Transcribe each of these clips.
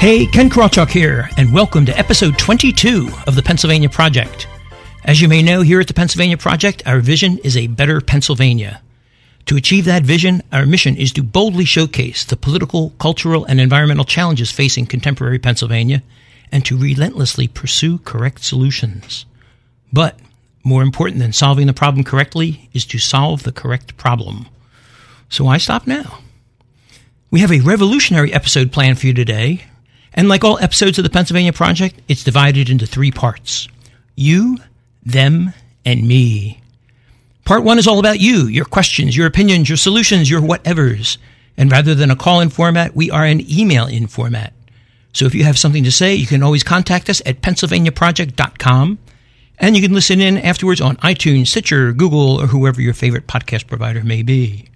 Hey, Ken Krawchuk here, and welcome to episode 22 of the Pennsylvania Project. As you may know, here at the Pennsylvania Project, our vision is a better Pennsylvania. To achieve that vision, our mission is to boldly showcase the political, cultural, and environmental challenges facing contemporary Pennsylvania and to relentlessly pursue correct solutions. But more important than solving the problem correctly is to solve the correct problem. So why stop now? We have a revolutionary episode planned for you today, and like all episodes of the Pennsylvania Project, it's divided into three parts you, them, and me. Part one is all about you, your questions, your opinions, your solutions, your whatevers. And rather than a call in format, we are an email in format. So if you have something to say, you can always contact us at pennsylvaniaproject.com. And you can listen in afterwards on iTunes, Stitcher, Google, or whoever your favorite podcast provider may be.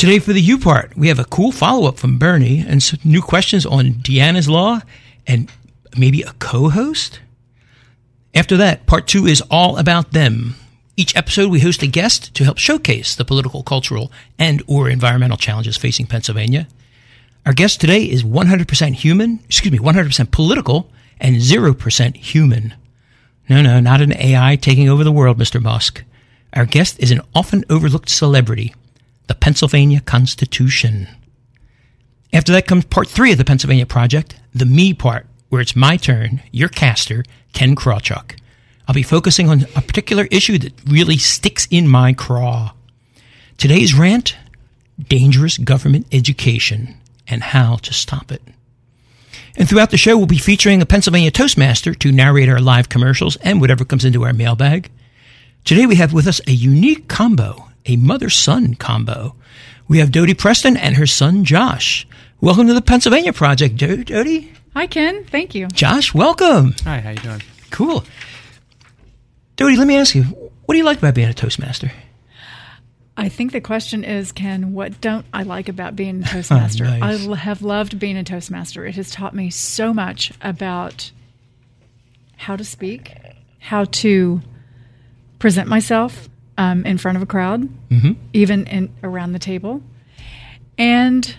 Today, for the U part, we have a cool follow up from Bernie and some new questions on Deana's Law and maybe a co host. After that, part two is all about them. Each episode, we host a guest to help showcase the political, cultural, and or environmental challenges facing Pennsylvania. Our guest today is 100% human, excuse me, 100% political and 0% human. No, no, not an AI taking over the world, Mr. Musk. Our guest is an often overlooked celebrity the Pennsylvania Constitution. After that comes part three of the Pennsylvania Project, the me part, where it's my turn, your caster, Ken Krawchuk. I'll be focusing on a particular issue that really sticks in my craw. Today's rant dangerous government education and how to stop it. And throughout the show, we'll be featuring a Pennsylvania Toastmaster to narrate our live commercials and whatever comes into our mailbag. Today, we have with us a unique combo a mother son combo. We have Dodie Preston and her son Josh. Welcome to the Pennsylvania Project, Dodie. Hi, Ken. Thank you. Josh, welcome. Hi, how you doing? Cool. Dodie, let me ask you, what do you like about being a Toastmaster? I think the question is, Ken, what don't I like about being a Toastmaster? Oh, nice. I have loved being a Toastmaster. It has taught me so much about how to speak, how to present myself, um, in front of a crowd, Mm-hmm. even in, around the table, and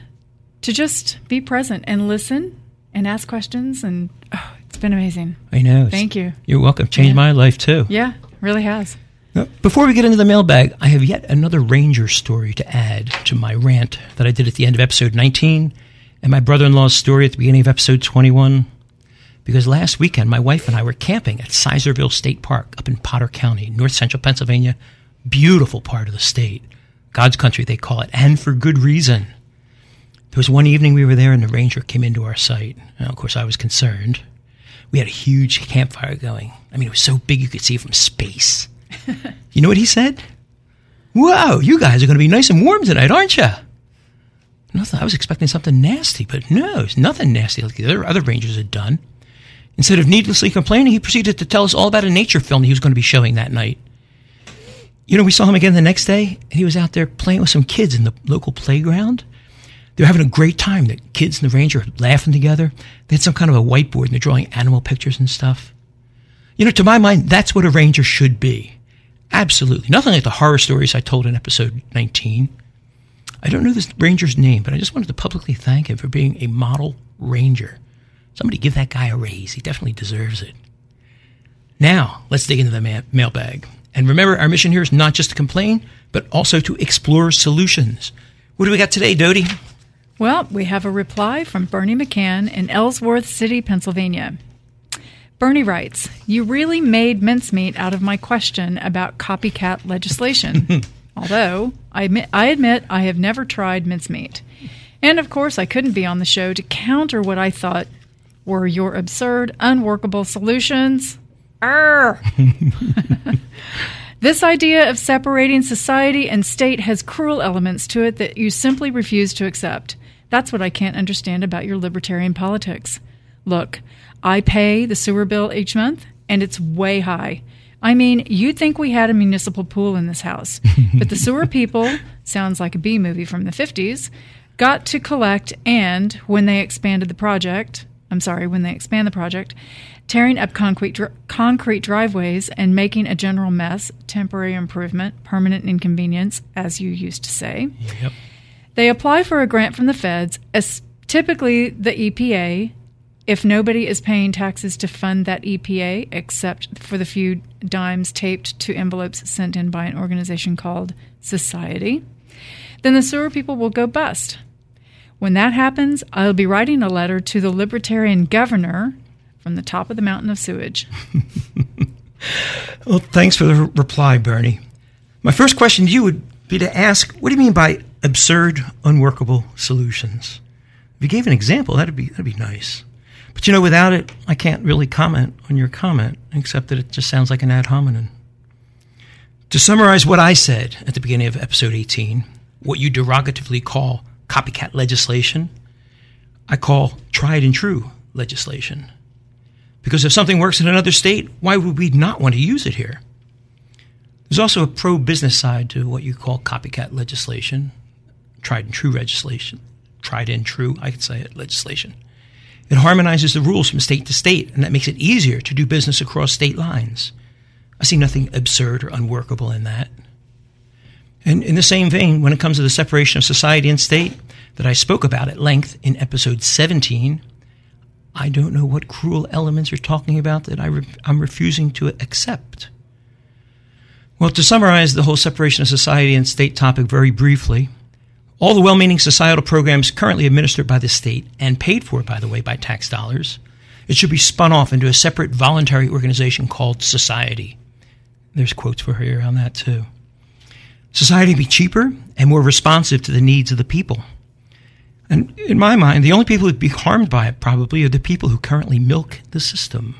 to just be present and listen and ask questions. And oh, it's been amazing. I know. Thank you. You're welcome. Changed Yeah. my life too. Yeah, really has. Now, Before we get into the mailbag, I have yet another Ranger story to add to my rant that I did at the end of episode 19 and my brother in law's story at the beginning of episode 21. Because last weekend, my wife and I were camping at Sizerville State Park up in Potter County, north central Pennsylvania. Beautiful part of the state. God's country, they call it, and for good reason. There was one evening we were there and the ranger came into our site. Of course, I was concerned. We had a huge campfire going. I mean, it was so big you could see it from space. you know what he said? Wow, you guys are going to be nice and warm tonight, aren't you? Nothing. I was expecting something nasty, but no, it's nothing nasty like the other rangers had done. Instead of needlessly complaining, he proceeded to tell us all about a nature film he was going to be showing that night. You know, we saw him again the next day, and he was out there playing with some kids in the local playground. They were having a great time. The kids and the ranger laughing together. They had some kind of a whiteboard, and they're drawing animal pictures and stuff. You know, to my mind, that's what a ranger should be. Absolutely. Nothing like the horror stories I told in episode 19. I don't know this ranger's name, but I just wanted to publicly thank him for being a model ranger. Somebody give that guy a raise. He definitely deserves it. Now, let's dig into the ma- mailbag. And remember, our mission here is not just to complain, but also to explore solutions. What do we got today, Dodie? Well, we have a reply from Bernie McCann in Ellsworth City, Pennsylvania. Bernie writes, You really made mincemeat out of my question about copycat legislation. Although I admit, I admit I have never tried mincemeat. And of course, I couldn't be on the show to counter what I thought were your absurd, unworkable solutions. Arr! This idea of separating society and state has cruel elements to it that you simply refuse to accept. That's what I can't understand about your libertarian politics. Look, I pay the sewer bill each month, and it's way high. I mean, you'd think we had a municipal pool in this house, but the sewer people, sounds like a B movie from the 50s, got to collect, and when they expanded the project, I'm sorry, when they expand the project, tearing up concrete, dr- concrete driveways and making a general mess, temporary improvement, permanent inconvenience, as you used to say. Yep. They apply for a grant from the feds, as Typically, the EPA, if nobody is paying taxes to fund that EPA, except for the few dimes taped to envelopes sent in by an organization called Society, then the sewer people will go bust. When that happens, I'll be writing a letter to the Libertarian governor from the top of the mountain of sewage. well, thanks for the reply, Bernie. My first question to you would be to ask what do you mean by absurd, unworkable solutions? If you gave an example, that'd be, that'd be nice. But you know, without it, I can't really comment on your comment, except that it just sounds like an ad hominem. To summarize what I said at the beginning of episode 18, what you derogatively call copycat legislation, I call tried and true legislation. Because if something works in another state, why would we not want to use it here? There's also a pro business side to what you call copycat legislation, tried and true legislation, tried and true, I could say it, legislation. It harmonizes the rules from state to state, and that makes it easier to do business across state lines. I see nothing absurd or unworkable in that. And in the same vein, when it comes to the separation of society and state that I spoke about at length in episode 17, I don't know what cruel elements you're talking about that I am refusing to accept. Well, to summarize the whole separation of society and state topic very briefly, all the well meaning societal programs currently administered by the state and paid for, by the way, by tax dollars, it should be spun off into a separate voluntary organization called society. There's quotes for her on that too. Society be cheaper and more responsive to the needs of the people. And in my mind, the only people who'd be harmed by it probably are the people who currently milk the system.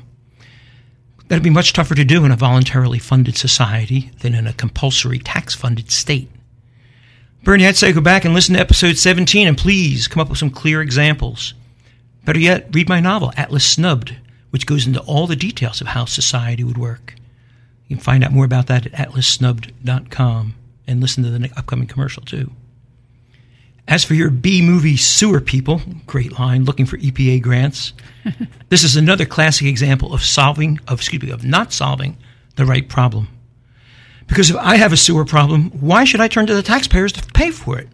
That'd be much tougher to do in a voluntarily funded society than in a compulsory tax funded state. Bernie, I'd say go back and listen to episode 17 and please come up with some clear examples. Better yet, read my novel, Atlas Snubbed, which goes into all the details of how society would work. You can find out more about that at atlassnubbed.com and listen to the upcoming commercial too. As for your B movie sewer people, great line, looking for EPA grants. this is another classic example of solving, of excuse me, of not solving the right problem. Because if I have a sewer problem, why should I turn to the taxpayers to pay for it?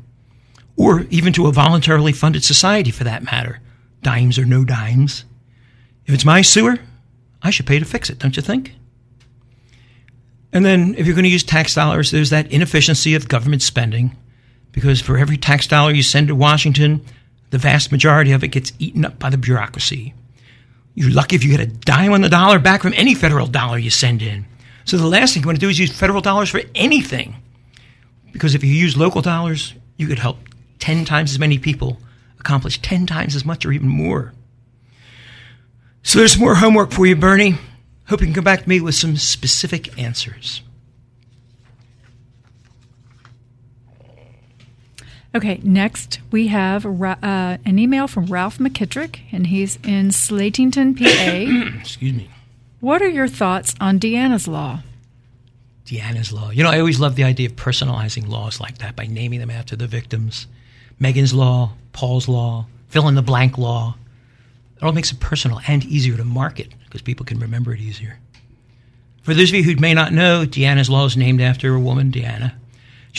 Or even to a voluntarily funded society for that matter, dimes or no dimes. If it's my sewer, I should pay to fix it, don't you think? And then if you're going to use tax dollars, there's that inefficiency of government spending because for every tax dollar you send to Washington, the vast majority of it gets eaten up by the bureaucracy. You're lucky if you get a dime on the dollar back from any federal dollar you send in. So the last thing you want to do is use federal dollars for anything. Because if you use local dollars, you could help 10 times as many people accomplish 10 times as much or even more. So there's more homework for you, Bernie. Hope you can come back to me with some specific answers. Okay, next we have uh, an email from Ralph McKittrick, and he's in Slatington, PA. Excuse me. What are your thoughts on Deana's Law? Deana's Law. You know, I always love the idea of personalizing laws like that by naming them after the victims. Megan's Law, Paul's Law, fill in the blank law. It all makes it personal and easier to market because people can remember it easier. For those of you who may not know, Deana's Law is named after a woman, Deana.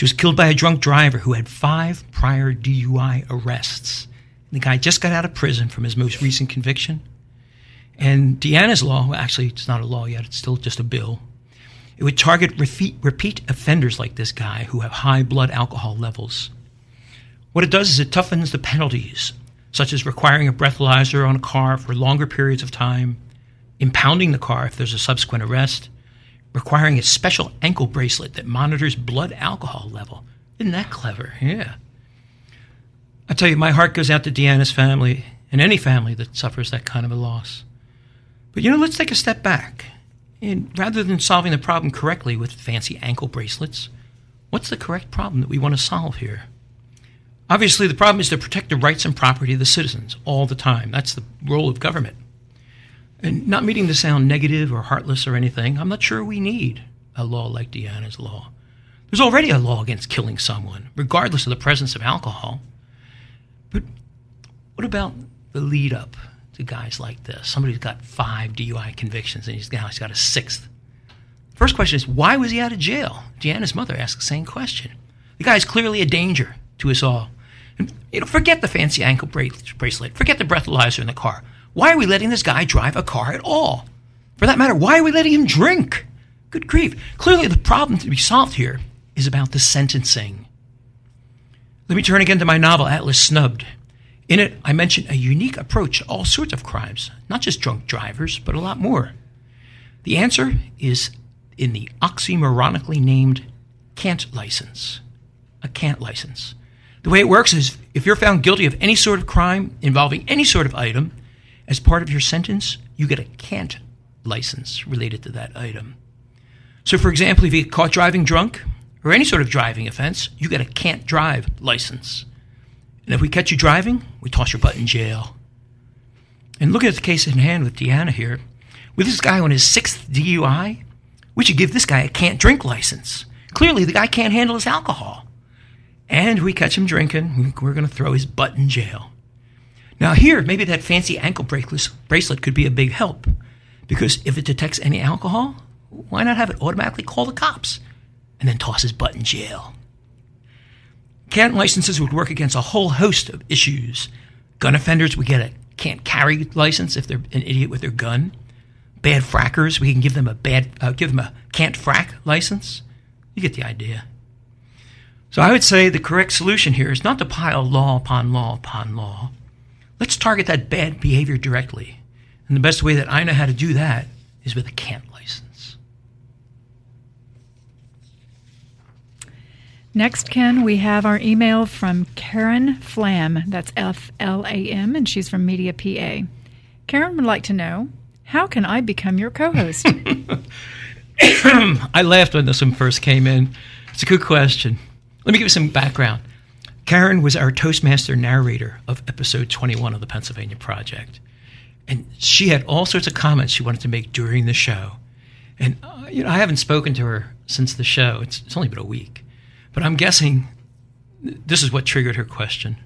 She was killed by a drunk driver who had five prior DUI arrests. The guy just got out of prison from his most recent conviction. And Deana's Law, well, actually, it's not a law yet, it's still just a bill. It would target repeat, repeat offenders like this guy who have high blood alcohol levels. What it does is it toughens the penalties, such as requiring a breathalyzer on a car for longer periods of time, impounding the car if there's a subsequent arrest, requiring a special ankle bracelet that monitors blood alcohol level. Isn't that clever? Yeah. I tell you, my heart goes out to Deana's family and any family that suffers that kind of a loss. But you know, let's take a step back. And rather than solving the problem correctly with fancy ankle bracelets, what's the correct problem that we want to solve here? Obviously, the problem is to protect the rights and property of the citizens all the time. That's the role of government. And not meaning to sound negative or heartless or anything, I'm not sure we need a law like Deana's law. There's already a law against killing someone, regardless of the presence of alcohol. But what about the lead up to guys like this? Somebody's got five DUI convictions and he's now he's got a sixth. First question is why was he out of jail? Deana's mother asked the same question. The guy's clearly a danger to us all. And, you know, forget the fancy ankle bracelet, forget the breathalyzer in the car. Why are we letting this guy drive a car at all? For that matter, why are we letting him drink? Good grief. Clearly, the problem to be solved here is about the sentencing. Let me turn again to my novel, Atlas Snubbed. In it, I mention a unique approach to all sorts of crimes, not just drunk drivers, but a lot more. The answer is in the oxymoronically named can't license. A can't license. The way it works is if you're found guilty of any sort of crime involving any sort of item, as part of your sentence, you get a can't license related to that item. So, for example, if you get caught driving drunk or any sort of driving offense, you get a can't drive license. And if we catch you driving, we toss your butt in jail. And look at the case in hand with Deana here. With this guy on his sixth DUI, we should give this guy a can't drink license. Clearly, the guy can't handle his alcohol. And we catch him drinking, we're going to throw his butt in jail. Now, here, maybe that fancy ankle bracelet could be a big help. Because if it detects any alcohol, why not have it automatically call the cops and then toss his butt in jail? Can't licenses would work against a whole host of issues. Gun offenders would get a can't carry license if they're an idiot with their gun. Bad frackers, we can give them a bad uh, give them a can't frack license. You get the idea. So I would say the correct solution here is not to pile law upon law upon law. Let's target that bad behavior directly. And the best way that I know how to do that is with a can't license Next, Ken, we have our email from Karen Flam. That's F L A M, and she's from Media PA. Karen would like to know how can I become your co host? I laughed when this one first came in. It's a good question. Let me give you some background. Karen was our Toastmaster narrator of episode 21 of the Pennsylvania Project. And she had all sorts of comments she wanted to make during the show. And, uh, you know, I haven't spoken to her since the show. It's, it's only been a week. But I'm guessing this is what triggered her question.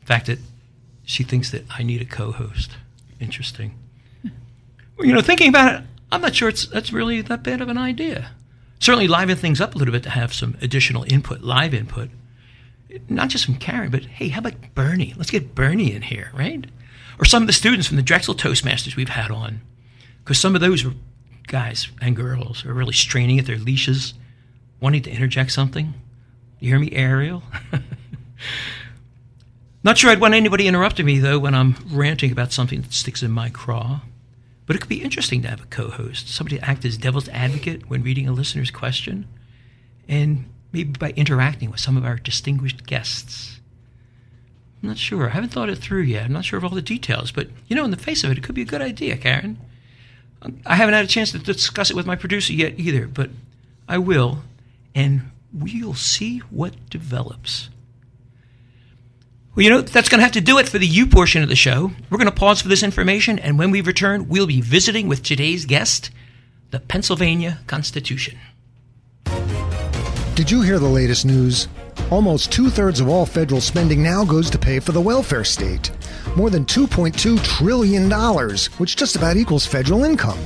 The fact that she thinks that I need a co-host. Interesting. Well, you know, thinking about it, I'm not sure it's that's really that bad of an idea. Certainly liven things up a little bit to have some additional input, live input. Not just from Karen, but hey, how about Bernie? Let's get Bernie in here, right? Or some of the students from the Drexel Toastmasters we've had on. Because some of those guys and girls are really straining at their leashes wanting to interject something? You hear me, Ariel? Not sure I'd want anybody interrupting me, though, when I'm ranting about something that sticks in my craw. But it could be interesting to have a co host, somebody to act as devil's advocate when reading a listener's question, and maybe by interacting with some of our distinguished guests. I'm not sure. I haven't thought it through yet. I'm not sure of all the details, but you know, in the face of it, it could be a good idea, Karen. I haven't had a chance to discuss it with my producer yet either, but I will and we'll see what develops. Well, you know, that's going to have to do it for the you portion of the show. We're going to pause for this information, and when we return, we'll be visiting with today's guest, the Pennsylvania Constitution. Did you hear the latest news? Almost two thirds of all federal spending now goes to pay for the welfare state. More than $2.2 trillion, which just about equals federal income.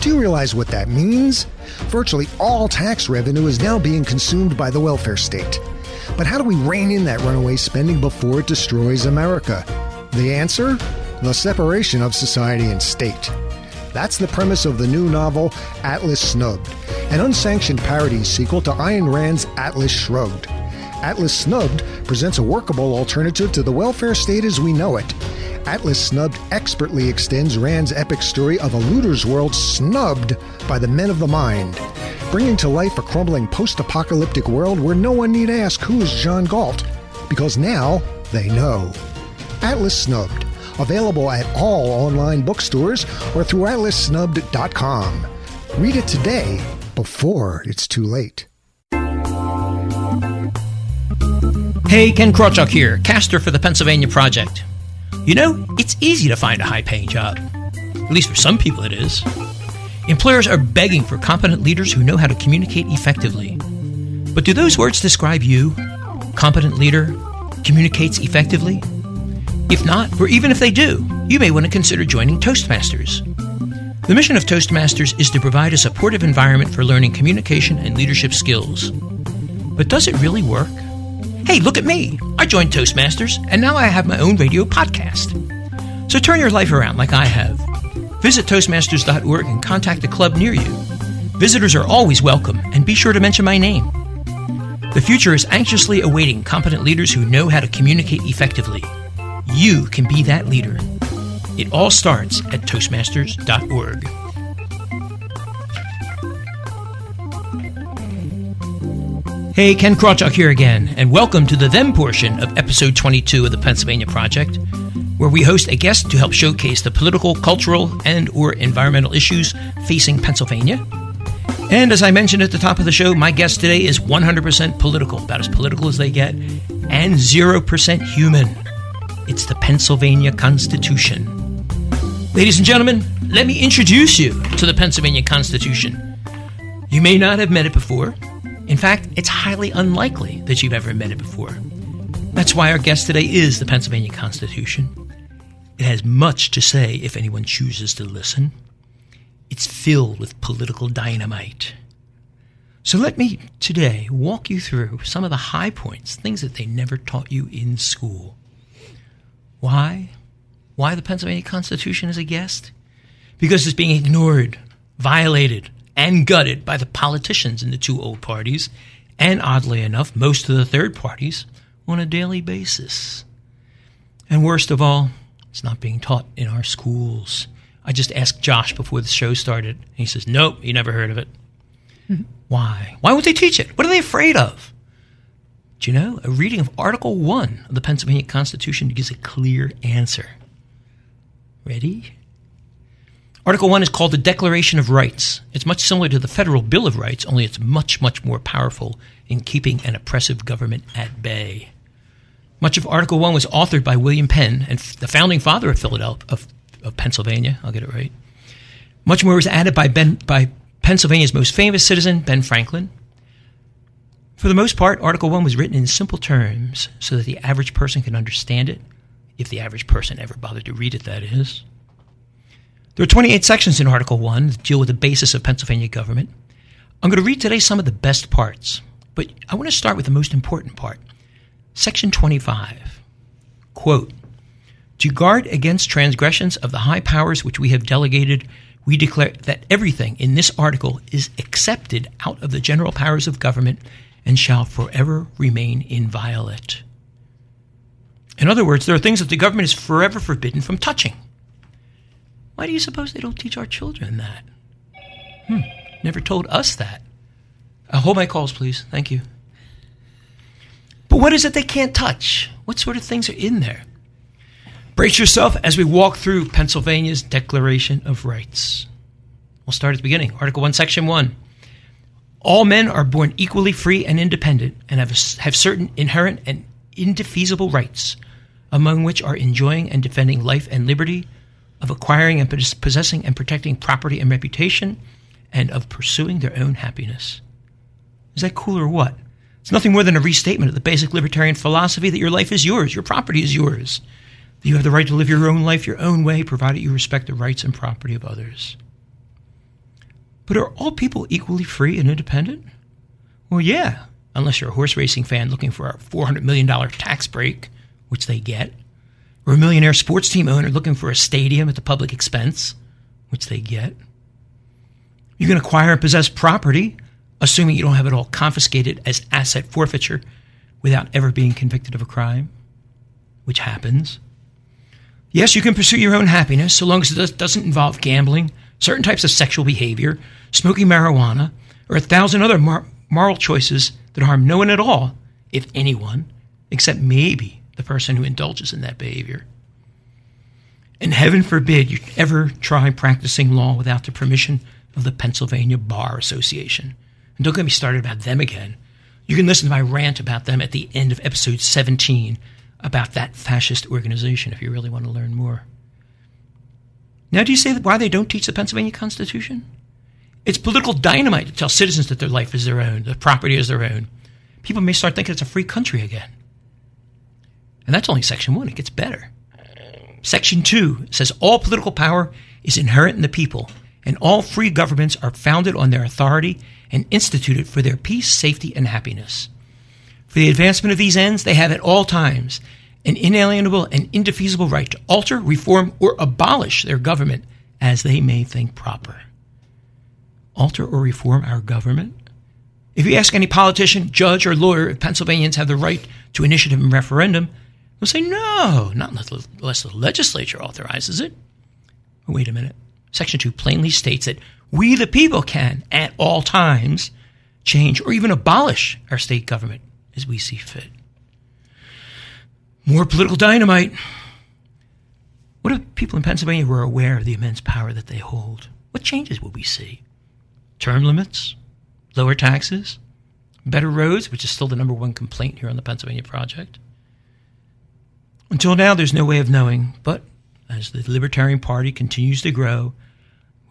Do you realize what that means? Virtually all tax revenue is now being consumed by the welfare state. But how do we rein in that runaway spending before it destroys America? The answer? The separation of society and state. That's the premise of the new novel Atlas Snubbed, an unsanctioned parody sequel to Ayn Rand's Atlas Shrugged. Atlas Snubbed presents a workable alternative to the welfare state as we know it Atlas Snubbed expertly extends Rand's epic story of a looter's world snubbed by the men of the mind, bringing to life a crumbling post apocalyptic world where no one need ask who is John Galt, because now they know. Atlas Snubbed, available at all online bookstores or through atlassnubbed.com. Read it today before it's too late. Hey, Ken Krawchuk here, caster for the Pennsylvania Project. You know, it's easy to find a high paying job. At least for some people, it is. Employers are begging for competent leaders who know how to communicate effectively. But do those words describe you? Competent leader communicates effectively? If not, or even if they do, you may want to consider joining Toastmasters. The mission of Toastmasters is to provide a supportive environment for learning communication and leadership skills. But does it really work? Hey, look at me! I joined Toastmasters, and now I have my own radio podcast. So turn your life around like I have. Visit Toastmasters.org and contact a club near you. Visitors are always welcome, and be sure to mention my name. The future is anxiously awaiting competent leaders who know how to communicate effectively. You can be that leader. It all starts at Toastmasters.org. Hey, Ken Krawchuk here again, and welcome to the Them portion of episode 22 of the Pennsylvania Project, where we host a guest to help showcase the political, cultural, and or environmental issues facing Pennsylvania. And as I mentioned at the top of the show, my guest today is 100% political, about as political as they get, and 0% human. It's the Pennsylvania Constitution. Ladies and gentlemen, let me introduce you to the Pennsylvania Constitution. You may not have met it before. In fact, it's highly unlikely that you've ever met it before. That's why our guest today is the Pennsylvania Constitution. It has much to say if anyone chooses to listen. It's filled with political dynamite. So let me today walk you through some of the high points, things that they never taught you in school. Why? Why the Pennsylvania Constitution is a guest? Because it's being ignored, violated, and gutted by the politicians in the two old parties, and oddly enough, most of the third parties on a daily basis. And worst of all, it's not being taught in our schools. I just asked Josh before the show started, and he says, Nope, he never heard of it. Mm-hmm. Why? Why won't they teach it? What are they afraid of? Do you know? A reading of Article 1 of the Pennsylvania Constitution gives a clear answer. Ready? Article 1 is called the Declaration of Rights. It's much similar to the Federal Bill of Rights, only it's much, much more powerful in keeping an oppressive government at bay. Much of Article 1 was authored by William Penn, and the founding father of Philadelphia, of, of Pennsylvania. I'll get it right. Much more was added by, ben, by Pennsylvania's most famous citizen, Ben Franklin. For the most part, Article 1 was written in simple terms so that the average person can understand it, if the average person ever bothered to read it, that is. There are 28 sections in Article 1 that deal with the basis of Pennsylvania government. I'm going to read today some of the best parts, but I want to start with the most important part. Section 25. Quote, to guard against transgressions of the high powers which we have delegated, we declare that everything in this article is accepted out of the general powers of government and shall forever remain inviolate. In other words, there are things that the government is forever forbidden from touching. Why do you suppose they don't teach our children that? Hmm, never told us that. Uh, hold my calls, please. Thank you. But what is it they can't touch? What sort of things are in there? Brace yourself as we walk through Pennsylvania's Declaration of Rights. We'll start at the beginning. Article 1, Section 1. All men are born equally free and independent and have, have certain inherent and indefeasible rights, among which are enjoying and defending life and liberty, of acquiring and possessing and protecting property and reputation, and of pursuing their own happiness. Is that cool or what? It's nothing more than a restatement of the basic libertarian philosophy that your life is yours, your property is yours. That you have the right to live your own life your own way, provided you respect the rights and property of others. But are all people equally free and independent? Well, yeah, unless you're a horse racing fan looking for a $400 million tax break, which they get or a millionaire sports team owner looking for a stadium at the public expense, which they get. You can acquire and possess property, assuming you don't have it all confiscated as asset forfeiture without ever being convicted of a crime, which happens. Yes, you can pursue your own happiness so long as it doesn't involve gambling, certain types of sexual behavior, smoking marijuana, or a thousand other mar- moral choices that harm no one at all, if anyone, except maybe the person who indulges in that behavior. And heaven forbid you ever try practicing law without the permission of the Pennsylvania Bar Association. And don't get me started about them again. You can listen to my rant about them at the end of episode 17 about that fascist organization if you really want to learn more. Now, do you say why they don't teach the Pennsylvania Constitution? It's political dynamite to tell citizens that their life is their own, their property is their own. People may start thinking it's a free country again. And that's only Section 1. It gets better. Section 2 says all political power is inherent in the people, and all free governments are founded on their authority and instituted for their peace, safety, and happiness. For the advancement of these ends, they have at all times an inalienable and indefeasible right to alter, reform, or abolish their government as they may think proper. Alter or reform our government? If you ask any politician, judge, or lawyer if Pennsylvanians have the right to initiative and referendum, they'll say no, not unless the legislature authorizes it. Wait a minute. Section 2 plainly states that we, the people, can, at all times, change or even abolish our state government as we see fit. More political dynamite. What if people in Pennsylvania were aware of the immense power that they hold? What changes will we see? Term limits? Lower taxes? Better roads, which is still the number one complaint here on the Pennsylvania Project? Until now, there's no way of knowing, but as the Libertarian Party continues to grow,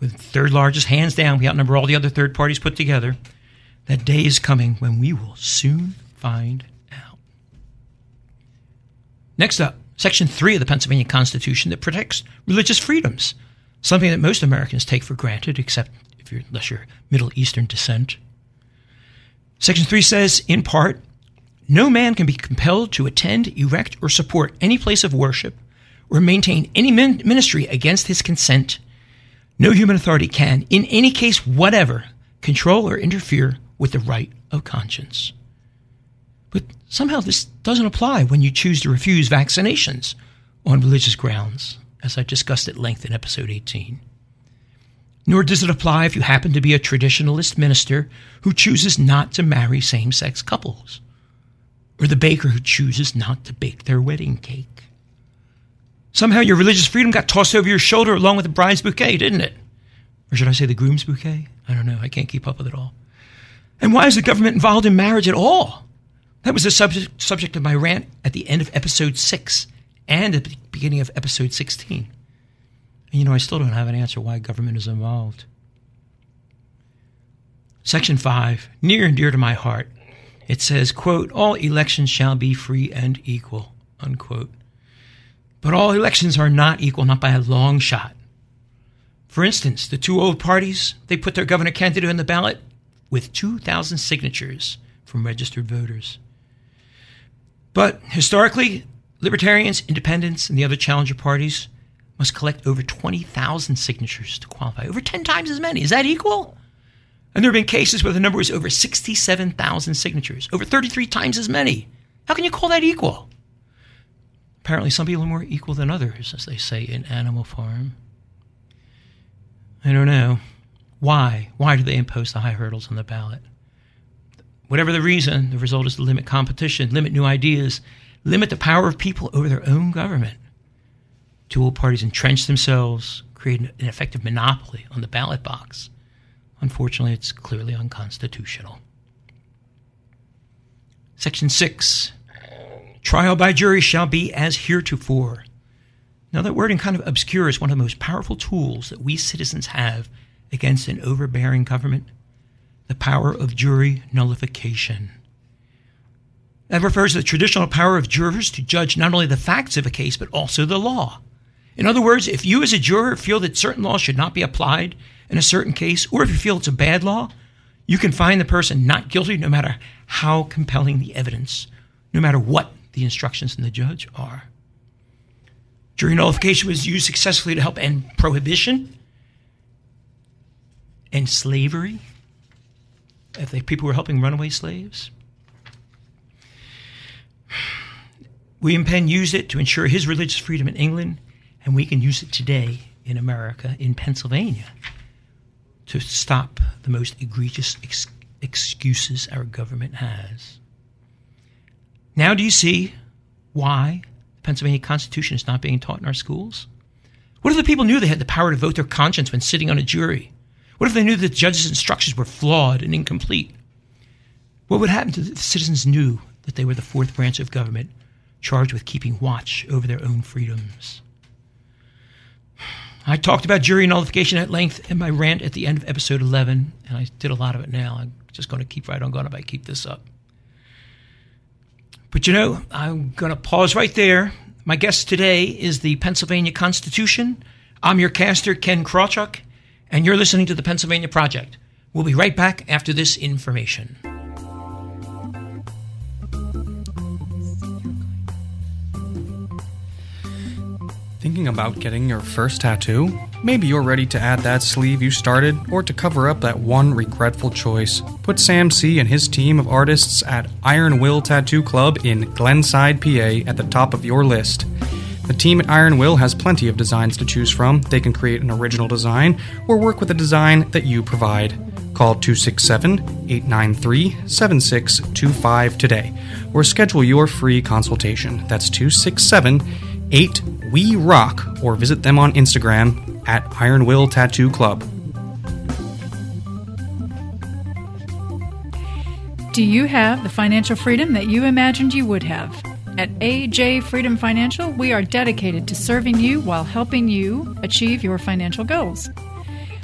with third largest, hands down, we outnumber all the other third parties put together, that day is coming when we will soon find. Next up, Section 3 of the Pennsylvania Constitution that protects religious freedoms, something that most Americans take for granted, except if you're, unless you're Middle Eastern descent. Section 3 says, in part, no man can be compelled to attend, erect, or support any place of worship or maintain any ministry against his consent. No human authority can, in any case whatever, control or interfere with the right of conscience. But somehow this doesn't apply when you choose to refuse vaccinations on religious grounds, as I discussed at length in episode 18. Nor does it apply if you happen to be a traditionalist minister who chooses not to marry same sex couples, or the baker who chooses not to bake their wedding cake. Somehow your religious freedom got tossed over your shoulder along with the bride's bouquet, didn't it? Or should I say the groom's bouquet? I don't know. I can't keep up with it all. And why is the government involved in marriage at all? That was the subject, subject of my rant at the end of episode 6 and at the beginning of episode 16. And you know, I still don't have an answer why government is involved. Section 5, near and dear to my heart. It says, quote, all elections shall be free and equal, unquote. But all elections are not equal, not by a long shot. For instance, the two old parties, they put their governor candidate on the ballot with 2,000 signatures from registered voters. But historically, libertarians, independents, and the other challenger parties must collect over 20,000 signatures to qualify. Over 10 times as many. Is that equal? And there have been cases where the number is over 67,000 signatures, over 33 times as many. How can you call that equal? Apparently, some people are more equal than others, as they say in Animal Farm. I don't know. Why? Why do they impose the high hurdles on the ballot? Whatever the reason, the result is to limit competition, limit new ideas, limit the power of people over their own government. Dual parties entrench themselves, create an effective monopoly on the ballot box. Unfortunately, it's clearly unconstitutional. Section 6 Trial by jury shall be as heretofore. Now, that wording kind of obscures one of the most powerful tools that we citizens have against an overbearing government the power of jury nullification. That refers to the traditional power of jurors to judge not only the facts of a case, but also the law. In other words, if you as a juror feel that certain laws should not be applied in a certain case, or if you feel it's a bad law, you can find the person not guilty no matter how compelling the evidence, no matter what the instructions from the judge are. Jury nullification was used successfully to help end prohibition and slavery if they, people were helping runaway slaves. William Penn used it to ensure his religious freedom in England, and we can use it today in America, in Pennsylvania, to stop the most egregious ex- excuses our government has. Now, do you see why the Pennsylvania Constitution is not being taught in our schools? What if the people knew they had the power to vote their conscience when sitting on a jury? What if they knew that the judge's instructions were flawed and incomplete? What would happen to the citizens knew that they were the fourth branch of government charged with keeping watch over their own freedoms? I talked about jury nullification at length in my rant at the end of episode 11, and I did a lot of it now. I'm just going to keep right on going if I keep this up. But you know, I'm going to pause right there. My guest today is the Pennsylvania Constitution. I'm your caster, Ken Krawchuk and you're listening to the Pennsylvania Project. We'll be right back after this information. Thinking about getting your first tattoo? Maybe you're ready to add that sleeve you started or to cover up that one regretful choice. Put Sam C. and his team of artists at Iron Will Tattoo Club in Glenside, PA at the top of your list. The team at Iron Will has plenty of designs to choose from. They can create an original design or work with a design that you provide. Call 267 893 7625 today or schedule your free consultation. That's 267 8 We Rock or visit them on Instagram at Iron Will Tattoo Club. Do you have the financial freedom that you imagined you would have? At AJ Freedom Financial, we are dedicated to serving you while helping you achieve your financial goals.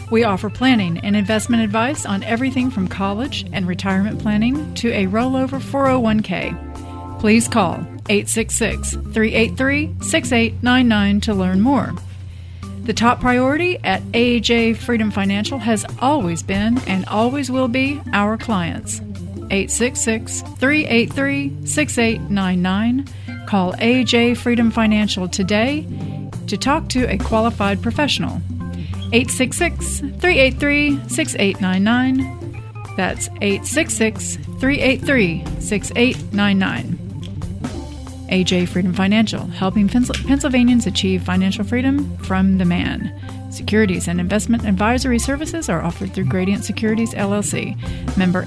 We offer planning and investment advice on everything from college and retirement planning to a rollover 401k. Please call 866 383 6899 to learn more. The top priority at AJ Freedom Financial has always been and always will be our clients. 866 383 6899. Call AJ Freedom Financial today to talk to a qualified professional. 866 383 6899. That's 866 383 6899. AJ Freedom Financial, helping Pennsylvanians achieve financial freedom from the man. Securities and investment advisory services are offered through Gradient Securities LLC, member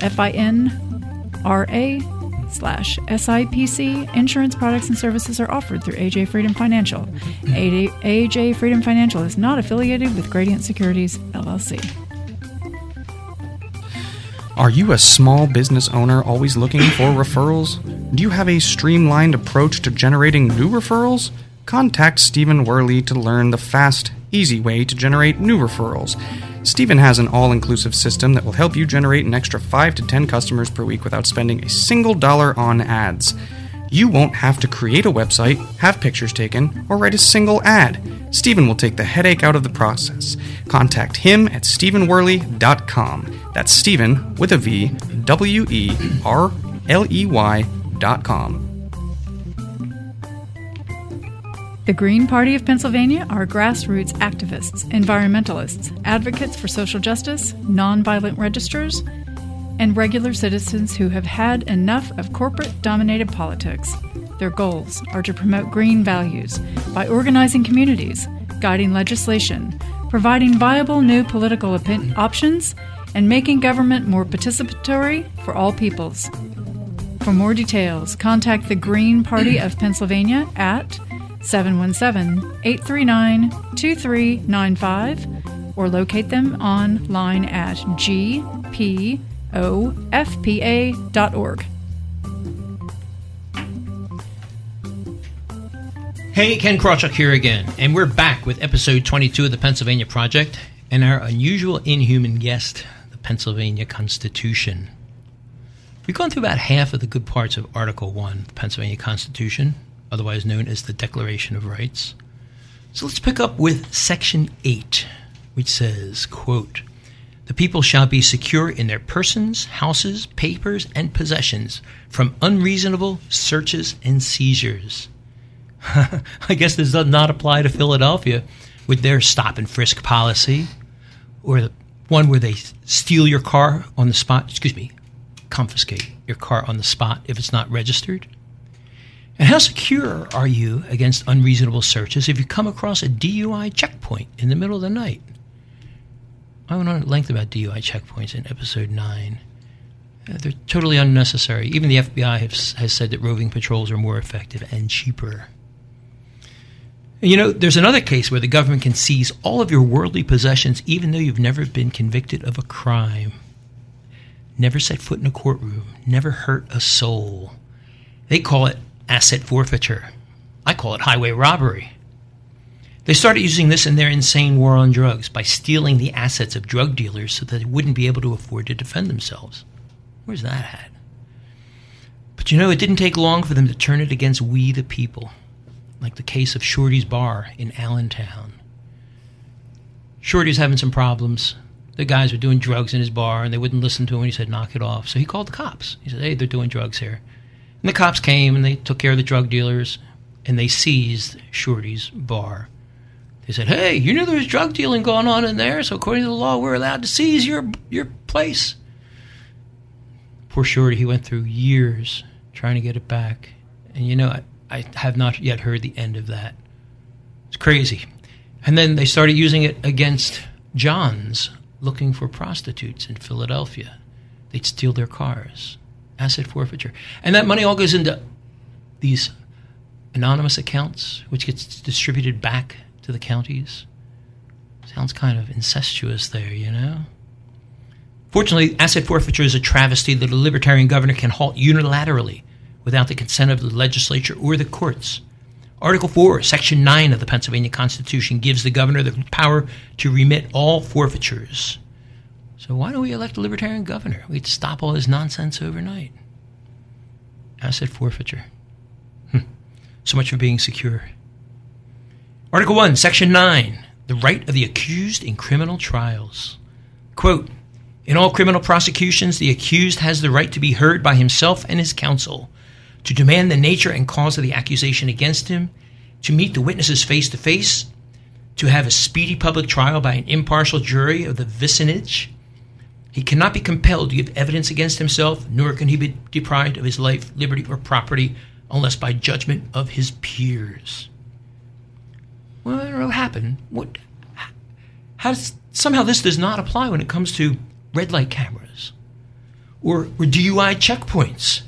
FINRA slash SIPC. Insurance products and services are offered through AJ Freedom Financial. AJ Freedom Financial is not affiliated with Gradient Securities LLC. Are you a small business owner always looking for referrals? Do you have a streamlined approach to generating new referrals? Contact Steven Werley to learn the fast, easy way to generate new referrals. Steven has an all inclusive system that will help you generate an extra 5 to 10 customers per week without spending a single dollar on ads. You won't have to create a website, have pictures taken, or write a single ad. Steven will take the headache out of the process. Contact him at StevenWerley.com. That's Steven with a V, W E R L E Y.com. The Green Party of Pennsylvania are grassroots activists, environmentalists, advocates for social justice, nonviolent registrars, and regular citizens who have had enough of corporate dominated politics. Their goals are to promote green values by organizing communities, guiding legislation, providing viable new political op- options, and making government more participatory for all peoples. For more details, contact the Green Party of Pennsylvania at 717 839 2395 or locate them online at gpofpa.org. Hey, Ken Krawchuk here again, and we're back with episode 22 of the Pennsylvania Project and our unusual inhuman guest, the Pennsylvania Constitution. We've gone through about half of the good parts of Article 1, the Pennsylvania Constitution, otherwise known as the Declaration of Rights. So let's pick up with Section 8, which says, quote, the people shall be secure in their persons, houses, papers, and possessions from unreasonable searches and seizures. I guess this does not apply to Philadelphia with their stop and frisk policy, or the one where they steal your car on the spot, excuse me, confiscate your car on the spot if it's not registered. And how secure are you against unreasonable searches if you come across a DUI checkpoint in the middle of the night? I went on at length about DUI checkpoints in episode 9. Uh, they're totally unnecessary. Even the FBI has, has said that roving patrols are more effective and cheaper. You know, there's another case where the government can seize all of your worldly possessions even though you've never been convicted of a crime. Never set foot in a courtroom, never hurt a soul. They call it asset forfeiture. I call it highway robbery. They started using this in their insane war on drugs by stealing the assets of drug dealers so that they wouldn't be able to afford to defend themselves. Where's that at? But you know, it didn't take long for them to turn it against we the people, like the case of Shorty's Bar in Allentown. Shorty's having some problems. The guys were doing drugs in his bar and they wouldn't listen to him. He said, knock it off. So he called the cops. He said, hey, they're doing drugs here. And the cops came and they took care of the drug dealers and they seized Shorty's bar. They said, "Hey, you knew there was drug dealing going on in there, so according to the law, we're allowed to seize your your place." Poor Shorty, he went through years trying to get it back, and you know, I, I have not yet heard the end of that. It's crazy. And then they started using it against Johns looking for prostitutes in Philadelphia. They'd steal their cars, asset forfeiture, and that money all goes into these anonymous accounts, which gets distributed back to the counties. Sounds kind of incestuous there, you know? Fortunately, asset forfeiture is a travesty that a libertarian governor can halt unilaterally without the consent of the legislature or the courts. Article 4, Section 9 of the Pennsylvania Constitution gives the governor the power to remit all forfeitures. So why don't we elect a libertarian governor? We'd stop all this nonsense overnight. Asset forfeiture. Hm. So much for being secure. Article 1, Section 9, the right of the accused in criminal trials. Quote, in all criminal prosecutions, the accused has the right to be heard by himself and his counsel, to demand the nature and cause of the accusation against him, to meet the witnesses face to face, to have a speedy public trial by an impartial jury of the vicinage. He cannot be compelled to give evidence against himself, nor can he be deprived of his life, liberty, or property unless by judgment of his peers. Well, I don't know what happened. What? How does somehow this does not apply when it comes to red light cameras or, or DUI checkpoints?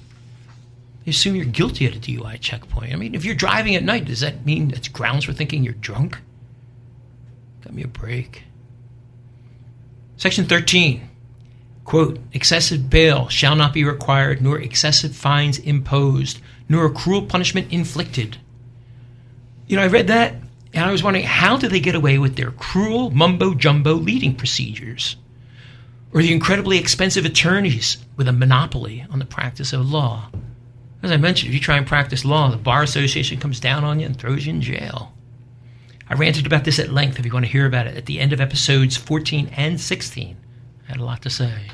They assume you're guilty at a DUI checkpoint. I mean, if you're driving at night, does that mean it's grounds for thinking you're drunk? Got me a break. Section 13. Quote, excessive bail shall not be required, nor excessive fines imposed, nor cruel punishment inflicted. You know, I read that and I was wondering, how do they get away with their cruel mumbo jumbo leading procedures? Or the incredibly expensive attorneys with a monopoly on the practice of law? As I mentioned, if you try and practice law, the Bar Association comes down on you and throws you in jail. I ranted about this at length if you want to hear about it at the end of episodes 14 and 16. Had a lot to say.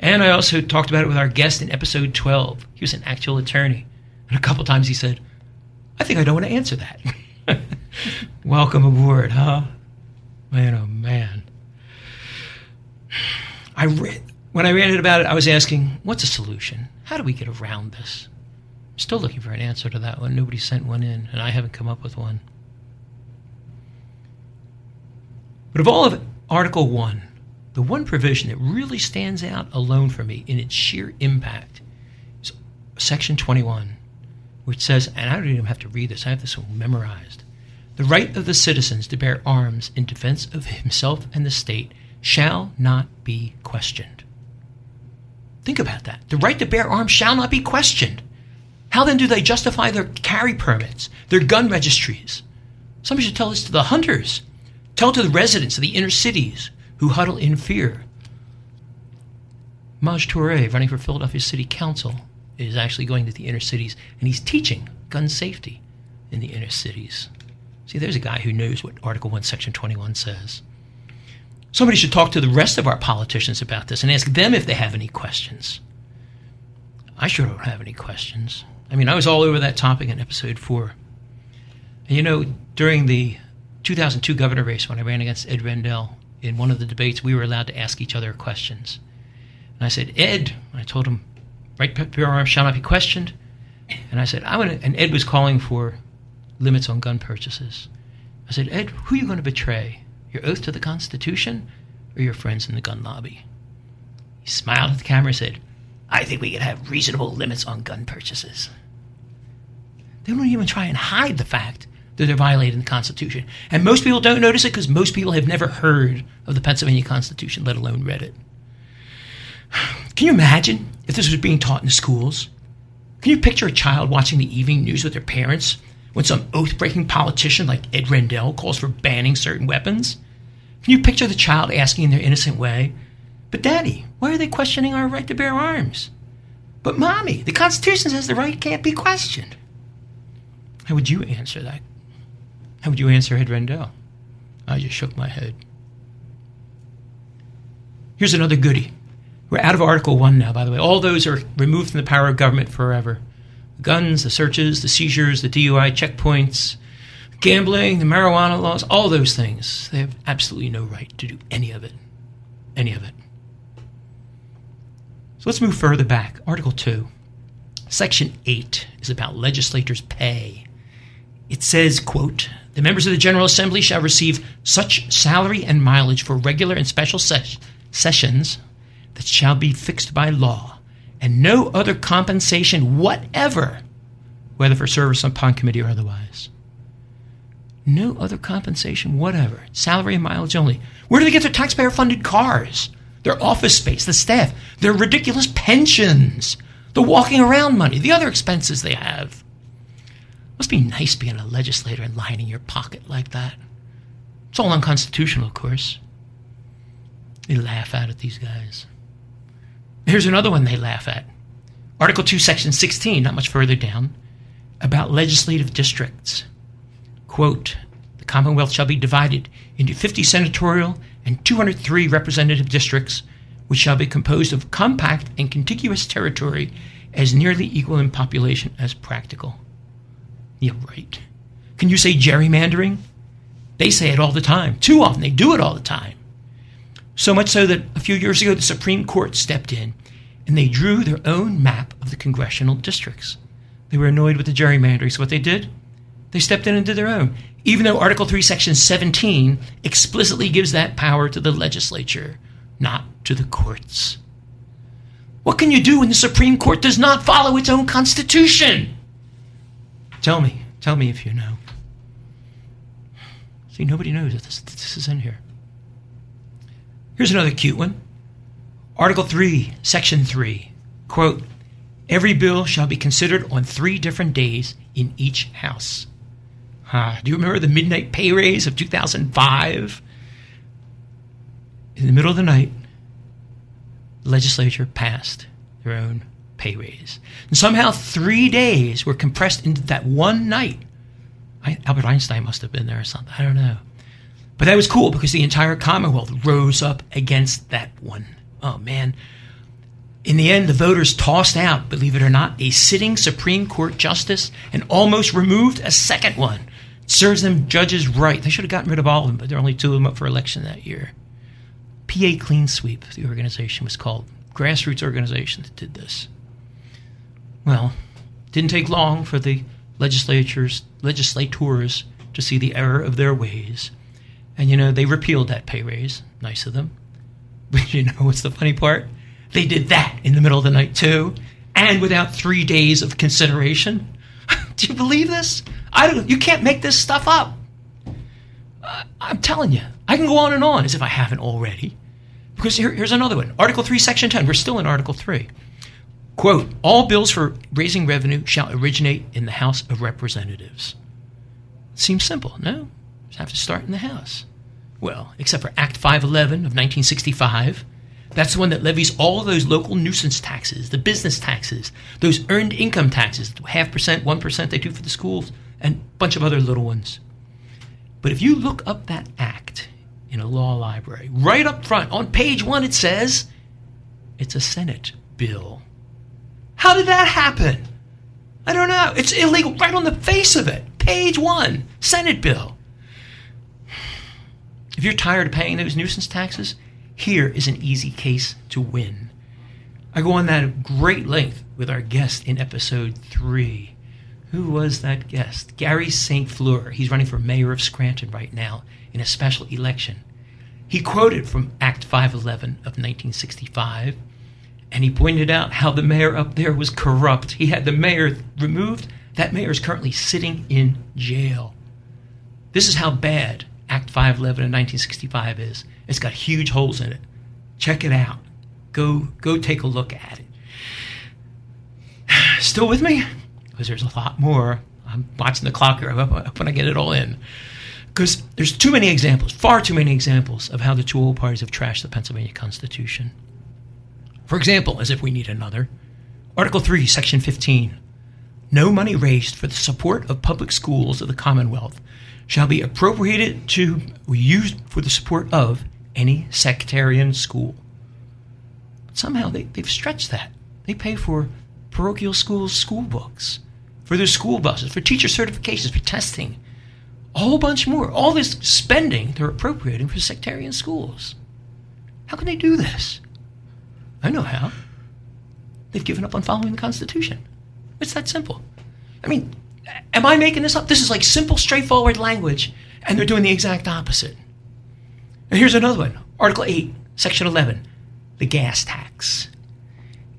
And I also talked about it with our guest in episode 12. He was an actual attorney. And a couple times he said, I think I don't want to answer that. Welcome aboard, huh? Man, oh man. I read, when I it about it, I was asking, what's a solution? How do we get around this? I'm still looking for an answer to that one. Nobody sent one in, and I haven't come up with one. But of all of it, Article 1, the one provision that really stands out alone for me in its sheer impact is Section 21, which says, and I don't even have to read this, I have this one memorized. The right of the citizens to bear arms in defense of himself and the state shall not be questioned. Think about that. The right to bear arms shall not be questioned. How then do they justify their carry permits, their gun registries? Somebody should tell this to the hunters. Tell it to the residents of the inner cities who huddle in fear. Maj Toure, running for Philadelphia City Council, is actually going to the inner cities and he's teaching gun safety in the inner cities. See, there's a guy who knows what Article 1, Section 21 says. Somebody should talk to the rest of our politicians about this and ask them if they have any questions. I sure don't have any questions. I mean, I was all over that topic in episode 4. And you know, during the 2002 governor race, when I ran against Ed Rendell, in one of the debates, we were allowed to ask each other questions. And I said, Ed, I told him, right bear arms shall not be questioned. And I said, I want to, and Ed was calling for limits on gun purchases. I said, Ed, who are you going to betray? Your oath to the Constitution or your friends in the gun lobby? He smiled at the camera and said, I think we could have reasonable limits on gun purchases. They don't even try and hide the fact that they're violating the Constitution. And most people don't notice it because most people have never heard of the Pennsylvania Constitution, let alone read it. Can you imagine if this was being taught in the schools? Can you picture a child watching the evening news with their parents when some oath breaking politician like Ed Rendell calls for banning certain weapons? Can you picture the child asking in their innocent way, But daddy, why are they questioning our right to bear arms? But mommy, the Constitution says the right can't be questioned. How would you answer that? How would you answer Ed Rendell? Ah, I just shook my head. Here's another goody. We're out of Article 1 now, by the way. All those are removed from the power of government forever. The guns, the searches, the seizures, the DUI checkpoints, gambling, the marijuana laws, all those things. They have absolutely no right to do any of it. Any of it. So let's move further back. Article 2. Section 8 is about legislators' pay. It says, quote, the members of the General Assembly shall receive such salary and mileage for regular and special ses- sessions that shall be fixed by law, and no other compensation whatever, whether for service upon committee or otherwise. No other compensation whatever. Salary and mileage only. Where do they get their taxpayer funded cars? Their office space, the staff, their ridiculous pensions, the walking around money, the other expenses they have. Must be nice being a legislator and lining your pocket like that. It's all unconstitutional, of course. They laugh out at these guys. Here's another one they laugh at Article 2, Section 16, not much further down, about legislative districts. Quote The Commonwealth shall be divided into 50 senatorial and 203 representative districts, which shall be composed of compact and contiguous territory as nearly equal in population as practical. Yeah, right. Can you say gerrymandering? They say it all the time. Too often, they do it all the time. So much so that a few years ago, the Supreme Court stepped in and they drew their own map of the congressional districts. They were annoyed with the gerrymandering, so what they did? They stepped in and did their own. Even though Article 3, Section 17 explicitly gives that power to the legislature, not to the courts. What can you do when the Supreme Court does not follow its own constitution? Tell me. Tell me if you know. See, nobody knows that this, this is in here. Here's another cute one. Article 3, Section 3. Quote, Every bill shall be considered on three different days in each house. Uh, do you remember the midnight pay raise of 2005? In the middle of the night, the legislature passed their own pay raise. And somehow three days were compressed into that one night. I, Albert Einstein must have been there or something. I don't know. But that was cool because the entire Commonwealth rose up against that one. Oh, man. In the end, the voters tossed out, believe it or not, a sitting Supreme Court justice and almost removed a second one. It serves them judges right. They should have gotten rid of all of them, but there were only two of them up for election that year. PA Clean Sweep, the organization was called. Grassroots organization that did this. Well, didn't take long for the legislatures, legislators to see the error of their ways. And, you know, they repealed that pay raise. Nice of them. But, you know, what's the funny part? They did that in the middle of the night, too, and without three days of consideration. Do you believe this? I don't, you can't make this stuff up. Uh, I'm telling you, I can go on and on as if I haven't already. Because here, here's another one Article 3, Section 10. We're still in Article 3. Quote All bills for raising revenue shall originate in the House of Representatives. Seems simple, no? Just have to start in the House. Well, except for Act 511 of 1965. That's the one that levies all those local nuisance taxes, the business taxes, those earned income taxes, half percent, one percent they do for the schools, and a bunch of other little ones. But if you look up that act in a law library, right up front, on page one, it says it's a Senate bill. How did that happen? I don't know. It's illegal right on the face of it. Page one, Senate bill. If you're tired of paying those nuisance taxes, here is an easy case to win. I go on that at great length with our guest in episode three. Who was that guest? Gary St. Fleur. He's running for mayor of Scranton right now in a special election. He quoted from Act 511 of 1965, and he pointed out how the mayor up there was corrupt. He had the mayor removed. That mayor is currently sitting in jail. This is how bad Act 511 of 1965 is. It's got huge holes in it. Check it out. Go go take a look at it. Still with me? Because there's a lot more. I'm watching the clock here. I'm up when I get it all in. Because there's too many examples, far too many examples of how the two old parties have trashed the Pennsylvania Constitution. For example, as if we need another, Article 3, Section 15. No money raised for the support of public schools of the Commonwealth shall be appropriated to used for the support of any sectarian school. Somehow they, they've stretched that. They pay for parochial schools' school books, for their school buses, for teacher certifications, for testing. a whole bunch more. All this spending they're appropriating for sectarian schools. How can they do this? I know how. They've given up on following the Constitution. It's that simple. I mean, am I making this up? This is like simple, straightforward language, and they're doing the exact opposite. And here's another one Article 8, Section 11, the gas tax.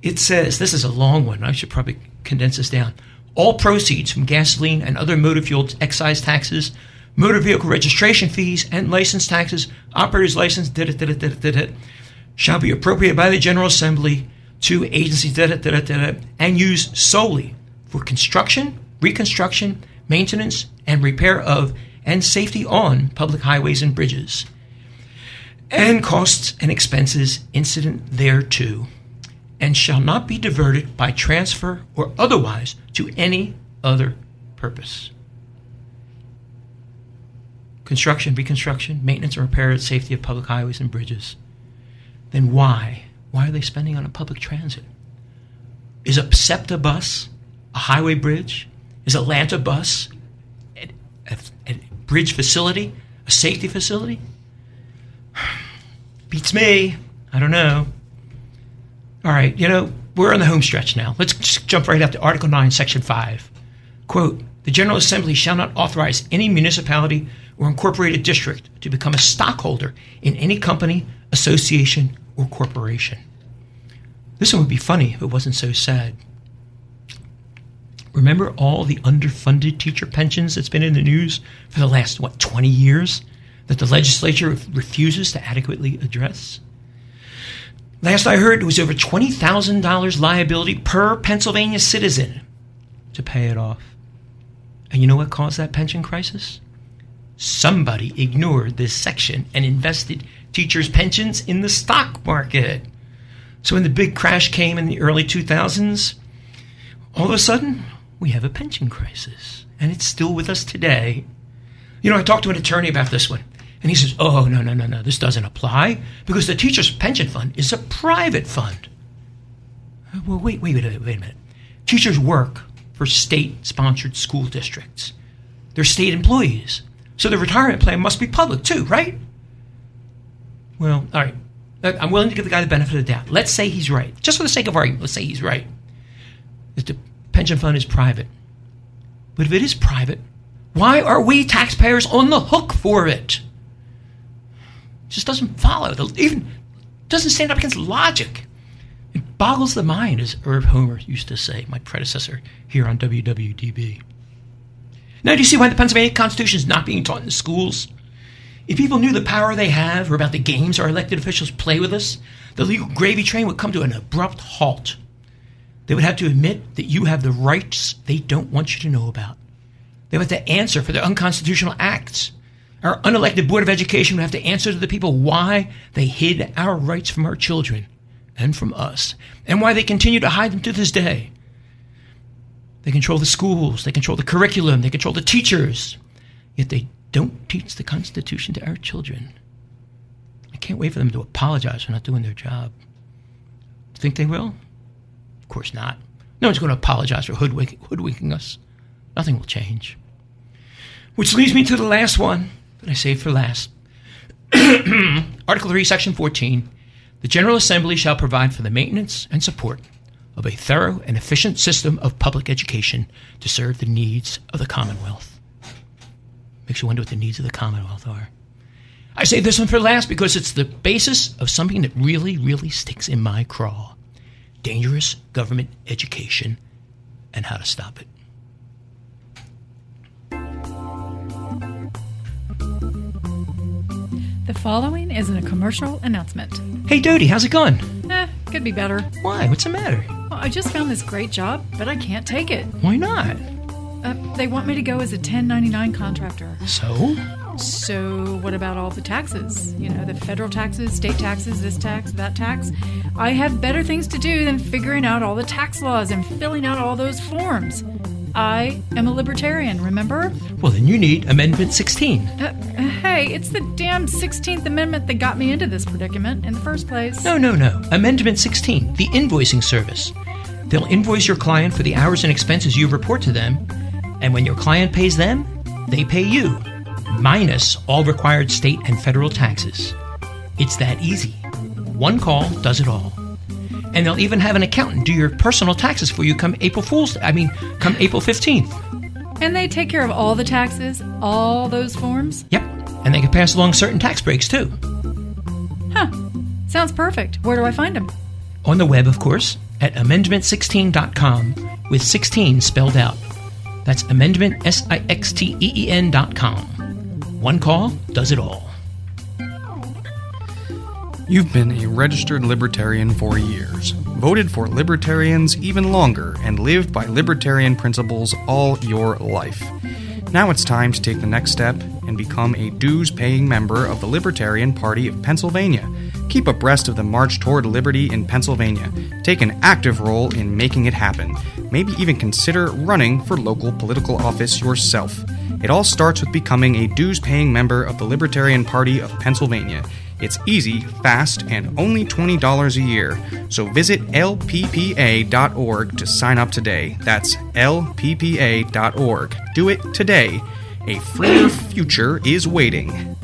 It says, this is a long one, I should probably condense this down. All proceeds from gasoline and other motor fuel excise taxes, motor vehicle registration fees, and license taxes, operator's license, did it, did it, did it, did it, shall be appropriated by the General Assembly to agencies, it, did it, did it, and used solely for construction, reconstruction, maintenance, and repair of and safety on public highways and bridges, and costs and expenses incident thereto and shall not be diverted by transfer or otherwise to any other purpose. Construction, reconstruction, maintenance, and repair of safety of public highways and bridges. Then why? Why are they spending on a public transit? Is a SEPTA bus a highway bridge? Is a LANTA bus a, a, a bridge facility, a safety facility? Beats me. I don't know. All right, you know, we're on the home stretch now. Let's just jump right up to Article 9, Section 5. Quote The General Assembly shall not authorize any municipality or incorporated district to become a stockholder in any company, association, or corporation. This one would be funny if it wasn't so sad. Remember all the underfunded teacher pensions that's been in the news for the last, what, 20 years that the legislature refuses to adequately address? Last I heard, it was over $20,000 liability per Pennsylvania citizen to pay it off. And you know what caused that pension crisis? Somebody ignored this section and invested teachers' pensions in the stock market. So when the big crash came in the early 2000s, all of a sudden, we have a pension crisis. And it's still with us today. You know, I talked to an attorney about this one. And he says, oh, no, no, no, no, this doesn't apply because the teacher's pension fund is a private fund. Well, wait, wait, wait, wait a minute. Teachers work for state sponsored school districts, they're state employees. So the retirement plan must be public too, right? Well, all right. Uh, I'm willing to give the guy the benefit of the doubt. Let's say he's right. Just for the sake of argument, let's say he's right. The pension fund is private. But if it is private, why are we taxpayers on the hook for it? just doesn't follow. The, even doesn't stand up against logic. It boggles the mind, as Irv Homer used to say, my predecessor here on WWDB. Now, do you see why the Pennsylvania Constitution is not being taught in the schools? If people knew the power they have or about the games our elected officials play with us, the legal gravy train would come to an abrupt halt. They would have to admit that you have the rights they don't want you to know about. They would have to answer for their unconstitutional acts. Our unelected Board of Education would have to answer to the people why they hid our rights from our children and from us, and why they continue to hide them to this day. They control the schools, they control the curriculum, they control the teachers, yet they don't teach the Constitution to our children. I can't wait for them to apologize for not doing their job. Think they will? Of course not. No one's going to apologize for hoodwinking us. Nothing will change. Which leads me to the last one that I saved for last. Article 3, Section 14. The General Assembly shall provide for the maintenance and support of a thorough and efficient system of public education to serve the needs of the Commonwealth. Makes you wonder what the needs of the Commonwealth are. I say this one for last because it's the basis of something that really, really sticks in my craw dangerous government education and how to stop it. The following is a commercial announcement. Hey, Dodie, how's it going? Eh, could be better. Why? What's the matter? Well, I just found this great job, but I can't take it. Why not? Uh, they want me to go as a 1099 contractor. So? So, what about all the taxes? You know, the federal taxes, state taxes, this tax, that tax. I have better things to do than figuring out all the tax laws and filling out all those forms. I am a libertarian, remember? Well, then you need Amendment 16. Uh, hey, it's the damn 16th Amendment that got me into this predicament in the first place. No, no, no. Amendment 16, the invoicing service. They'll invoice your client for the hours and expenses you report to them, and when your client pays them, they pay you. minus all required state and federal taxes. It's that easy. One call does it all. And they'll even have an accountant do your personal taxes for you come April Fool's I mean, come April 15th. And they take care of all the taxes, all those forms? Yep. And they can pass along certain tax breaks too. Huh. Sounds perfect. Where do I find them? On the web, of course, at amendment16.com with 16 spelled out. That's amendment, S I X T E E N dot com. One call does it all. You've been a registered libertarian for years, voted for libertarians even longer, and lived by libertarian principles all your life. Now it's time to take the next step and become a dues paying member of the Libertarian Party of Pennsylvania. Keep abreast of the march toward liberty in Pennsylvania. Take an active role in making it happen. Maybe even consider running for local political office yourself. It all starts with becoming a dues paying member of the Libertarian Party of Pennsylvania. It's easy, fast, and only $20 a year. So visit lppa.org to sign up today. That's lppa.org. Do it today. A freer future is waiting.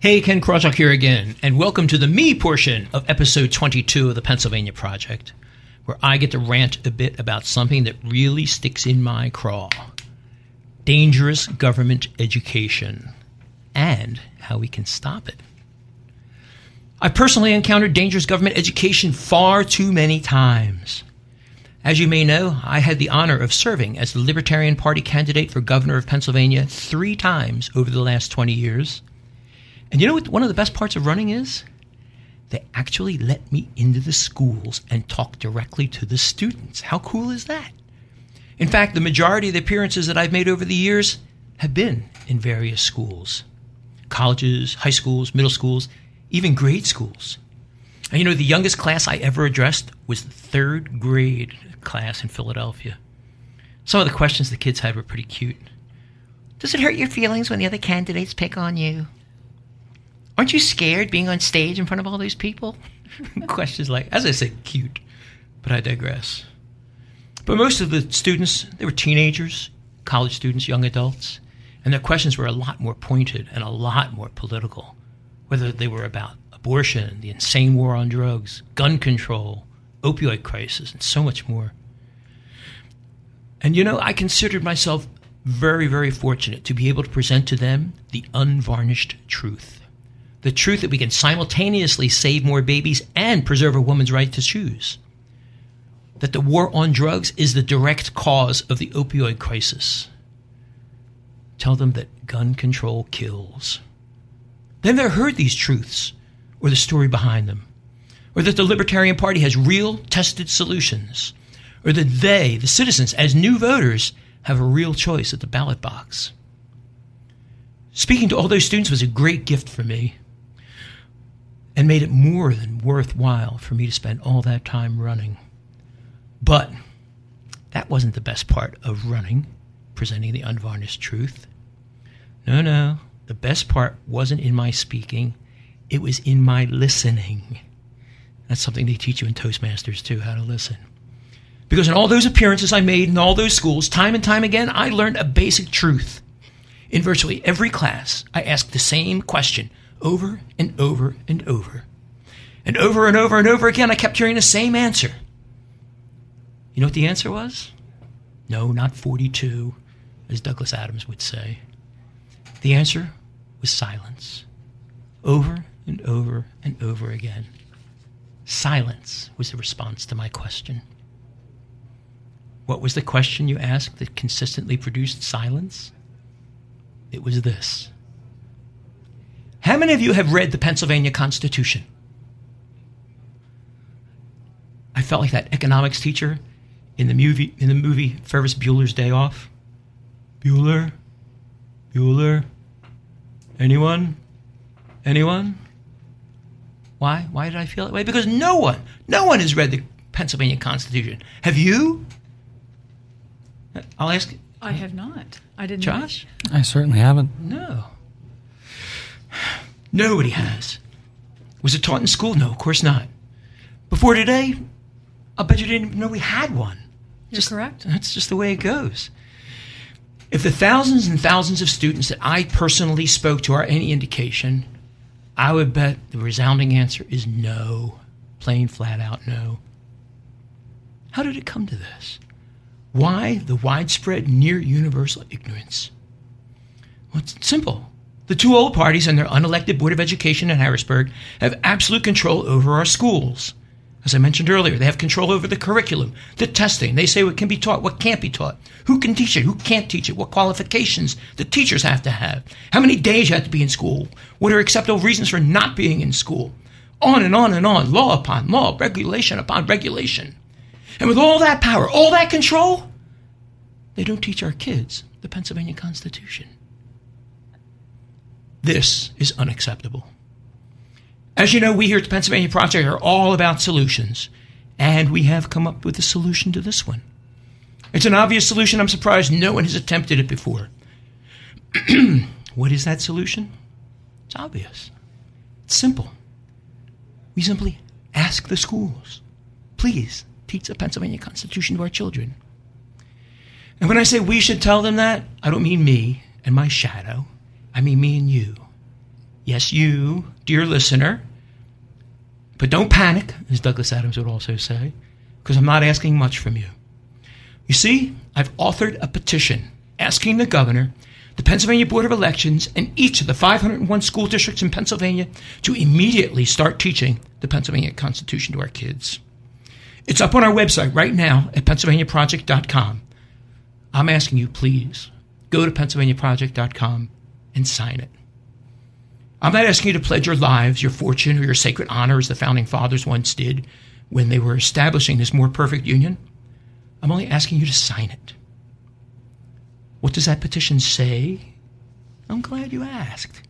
Hey, Ken Krawchuk here again, and welcome to the me portion of episode 22 of the Pennsylvania Project, where I get to rant a bit about something that really sticks in my craw dangerous government education and how we can stop it. I personally encountered dangerous government education far too many times. As you may know, I had the honor of serving as the Libertarian Party candidate for governor of Pennsylvania three times over the last 20 years. And you know what one of the best parts of running is? They actually let me into the schools and talk directly to the students. How cool is that? In fact, the majority of the appearances that I've made over the years have been in various schools colleges, high schools, middle schools, even grade schools. And you know, the youngest class I ever addressed was the third grade class in Philadelphia. Some of the questions the kids had were pretty cute. Does it hurt your feelings when the other candidates pick on you? Aren't you scared being on stage in front of all these people? Questions like, as I said, cute, but I digress. But most of the students, they were teenagers, college students, young adults, and their questions were a lot more pointed and a lot more political, whether they were about abortion, the insane war on drugs, gun control, opioid crisis, and so much more. And you know, I considered myself very, very fortunate to be able to present to them the unvarnished truth the truth that we can simultaneously save more babies and preserve a woman's right to choose. That the war on drugs is the direct cause of the opioid crisis. Tell them that gun control kills. They've never heard these truths or the story behind them, or that the Libertarian Party has real, tested solutions, or that they, the citizens, as new voters, have a real choice at the ballot box. Speaking to all those students was a great gift for me and made it more than worthwhile for me to spend all that time running. But that wasn't the best part of running, presenting the unvarnished truth. No, no, the best part wasn't in my speaking, it was in my listening. That's something they teach you in Toastmasters, too, how to listen. Because in all those appearances I made in all those schools, time and time again, I learned a basic truth. In virtually every class, I asked the same question over and over and over. And over and over and over again, I kept hearing the same answer. You know what the answer was? No, not 42, as Douglas Adams would say. The answer was silence. Over and over and over again. Silence was the response to my question. What was the question you asked that consistently produced silence? It was this how many of you have read the Pennsylvania Constitution? I felt like that economics teacher in the movie in the movie Ferris Bueller's Day Off. Bueller, Bueller. Anyone? Anyone? Why? Why did I feel that way? Because no one, no one has read the Pennsylvania Constitution. Have you? I'll ask. I have not. I didn't. Josh? I certainly haven't. No. Nobody has. Was it taught in school? No, of course not. Before today, I bet you didn't even know we had one. You're correct. That's just the way it goes. If the thousands and thousands of students that I personally spoke to are any indication, I would bet the resounding answer is no. Plain flat out no. How did it come to this? Why the widespread, near universal ignorance? Well, it's simple. The two old parties and their unelected Board of Education in Harrisburg have absolute control over our schools. As I mentioned earlier, they have control over the curriculum, the testing. They say what can be taught, what can't be taught, who can teach it, who can't teach it, what qualifications the teachers have to have, how many days you have to be in school, what are acceptable reasons for not being in school. On and on and on, law upon law, regulation upon regulation. And with all that power, all that control, they don't teach our kids the Pennsylvania Constitution. This is unacceptable. As you know, we here at the Pennsylvania Project are all about solutions, and we have come up with a solution to this one. It's an obvious solution. I'm surprised no one has attempted it before. what is that solution? It's obvious. It's simple. We simply ask the schools, please teach the Pennsylvania Constitution to our children. And when I say we should tell them that, I don't mean me and my shadow. I mean me and you. Yes, you, dear listener. But don't panic, as Douglas Adams would also say, because I'm not asking much from you. You see, I've authored a petition asking the governor, the Pennsylvania Board of Elections, and each of the 501 school districts in Pennsylvania to immediately start teaching the Pennsylvania Constitution to our kids. It's up on our website right now at PennsylvaniaProject.com. I'm asking you, please, go to PennsylvaniaProject.com and sign it. I'm not asking you to pledge your lives, your fortune, or your sacred honor as the founding fathers once did when they were establishing this more perfect union. I'm only asking you to sign it. What does that petition say? I'm glad you asked.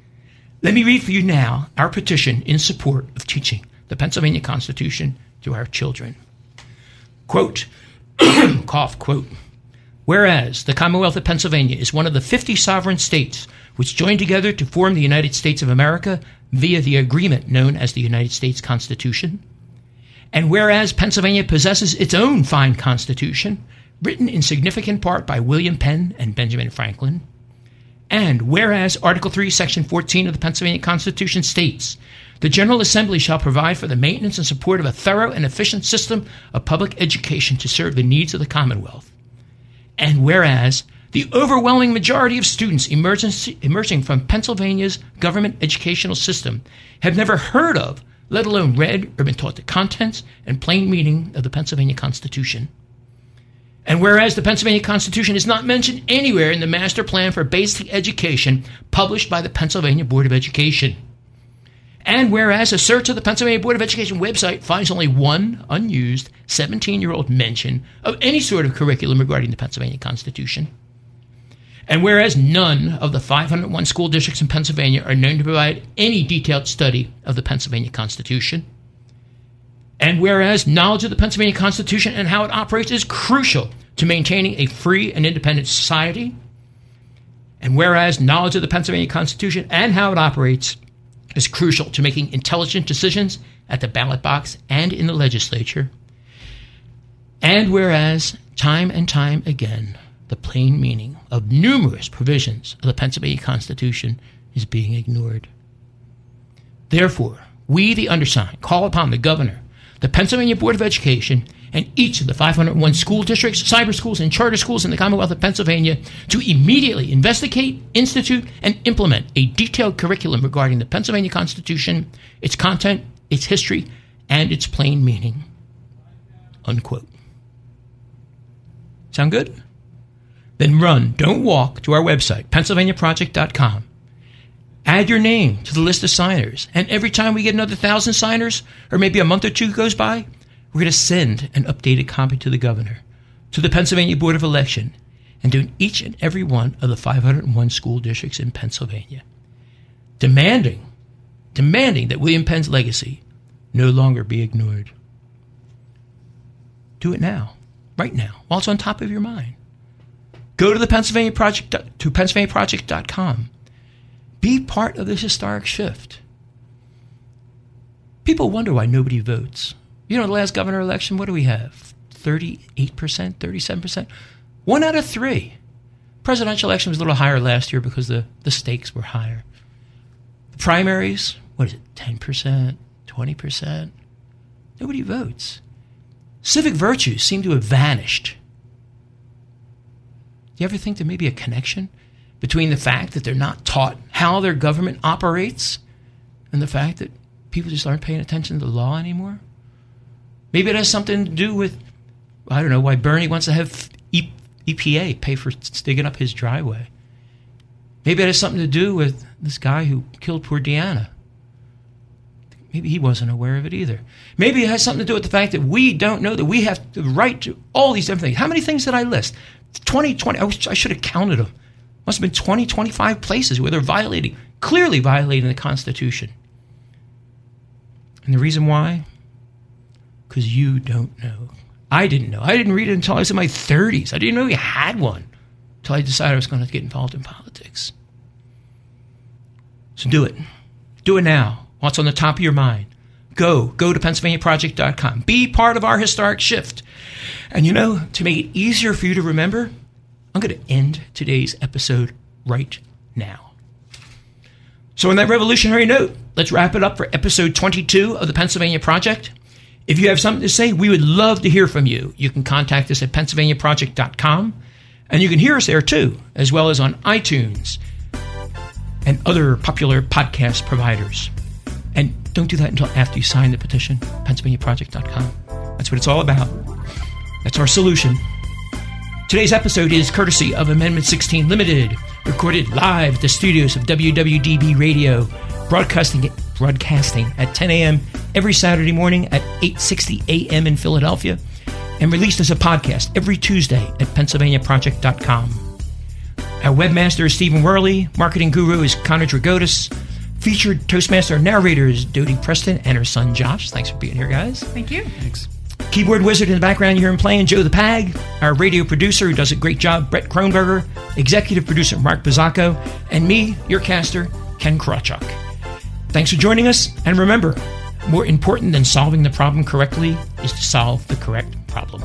Let me read for you now our petition in support of teaching the Pennsylvania Constitution to our children. Quote, cough, quote, Whereas the Commonwealth of Pennsylvania is one of the 50 sovereign states which joined together to form the United States of America via the agreement known as the United States Constitution. And whereas Pennsylvania possesses its own fine constitution, written in significant part by William Penn and Benjamin Franklin. And whereas Article 3, Section 14 of the Pennsylvania Constitution states, the General Assembly shall provide for the maintenance and support of a thorough and efficient system of public education to serve the needs of the Commonwealth. And whereas the overwhelming majority of students emerging from Pennsylvania's government educational system have never heard of, let alone read or been taught the contents and plain meaning of the Pennsylvania Constitution. And whereas the Pennsylvania Constitution is not mentioned anywhere in the Master Plan for Basic Education published by the Pennsylvania Board of Education. And whereas a search of the Pennsylvania Board of Education website finds only one unused 17 year old mention of any sort of curriculum regarding the Pennsylvania Constitution. And whereas none of the 501 school districts in Pennsylvania are known to provide any detailed study of the Pennsylvania Constitution. And whereas knowledge of the Pennsylvania Constitution and how it operates is crucial to maintaining a free and independent society. And whereas knowledge of the Pennsylvania Constitution and how it operates is crucial to making intelligent decisions at the ballot box and in the legislature. And whereas, time and time again, the plain meaning of numerous provisions of the Pennsylvania Constitution is being ignored. Therefore, we, the undersigned, call upon the governor, the Pennsylvania Board of Education, and each of the 501 school districts, cyber schools, and charter schools in the Commonwealth of Pennsylvania to immediately investigate, institute, and implement a detailed curriculum regarding the Pennsylvania Constitution, its content, its history, and its plain meaning. Unquote. Sound good? Then run, don't walk, to our website, PennsylvaniaProject.com. Add your name to the list of signers, and every time we get another thousand signers, or maybe a month or two goes by, we're going to send an updated copy to the governor, to the Pennsylvania Board of Election, and to each and every one of the 501 school districts in Pennsylvania, demanding, demanding that William Penn's legacy no longer be ignored. Do it now, right now, while it's on top of your mind. Go to the Pennsylvania Project to PennsylvaniaProject.com. Be part of this historic shift. People wonder why nobody votes. You know, the last governor election, what do we have? 38%, 37%? One out of three. Presidential election was a little higher last year because the, the stakes were higher. The primaries, what is it, 10%, 20%? Nobody votes. Civic virtues seem to have vanished. Do you ever think there may be a connection between the fact that they're not taught how their government operates and the fact that people just aren't paying attention to the law anymore? Maybe it has something to do with, I don't know, why Bernie wants to have e- EPA pay for digging up his driveway. Maybe it has something to do with this guy who killed poor Deana. Maybe he wasn't aware of it either. Maybe it has something to do with the fact that we don't know that we have the right to all these different things. How many things did I list? 20, 20, I, I should have counted them. Must have been 20, 25 places where they're violating, clearly violating the Constitution. And the reason why? Because you don't know. I didn't know. I didn't read it until I was in my 30s. I didn't know you had one until I decided I was going to get involved in politics. So do it. Do it now. What's on the top of your mind? Go. Go to PennsylvaniaProject.com. Be part of our historic shift. And you know, to make it easier for you to remember, I'm going to end today's episode right now. So, on that revolutionary note, let's wrap it up for episode 22 of the Pennsylvania Project. If you have something to say, we would love to hear from you. You can contact us at PennsylvaniaProject.com, and you can hear us there too, as well as on iTunes and other popular podcast providers. And don't do that until after you sign the petition, PennsylvaniaProject.com. That's what it's all about. That's our solution. Today's episode is courtesy of Amendment 16 Limited, recorded live at the studios of WWDB Radio, broadcasting broadcasting at 10 a.m. every Saturday morning at 8:60 a.m. in Philadelphia, and released as a podcast every Tuesday at PennsylvaniaProject.com. Our webmaster is Steven Werley, marketing guru is Connor Dragotis, featured Toastmaster narrator is Dodie Preston and her son Josh. Thanks for being here, guys. Thank you. Thanks. Keyboard wizard in the background, you hear him playing Joe the Pag. Our radio producer, who does a great job, Brett Kronberger. Executive producer, Mark Bizzacco. And me, your caster, Ken Krawchuk. Thanks for joining us. And remember, more important than solving the problem correctly is to solve the correct problem.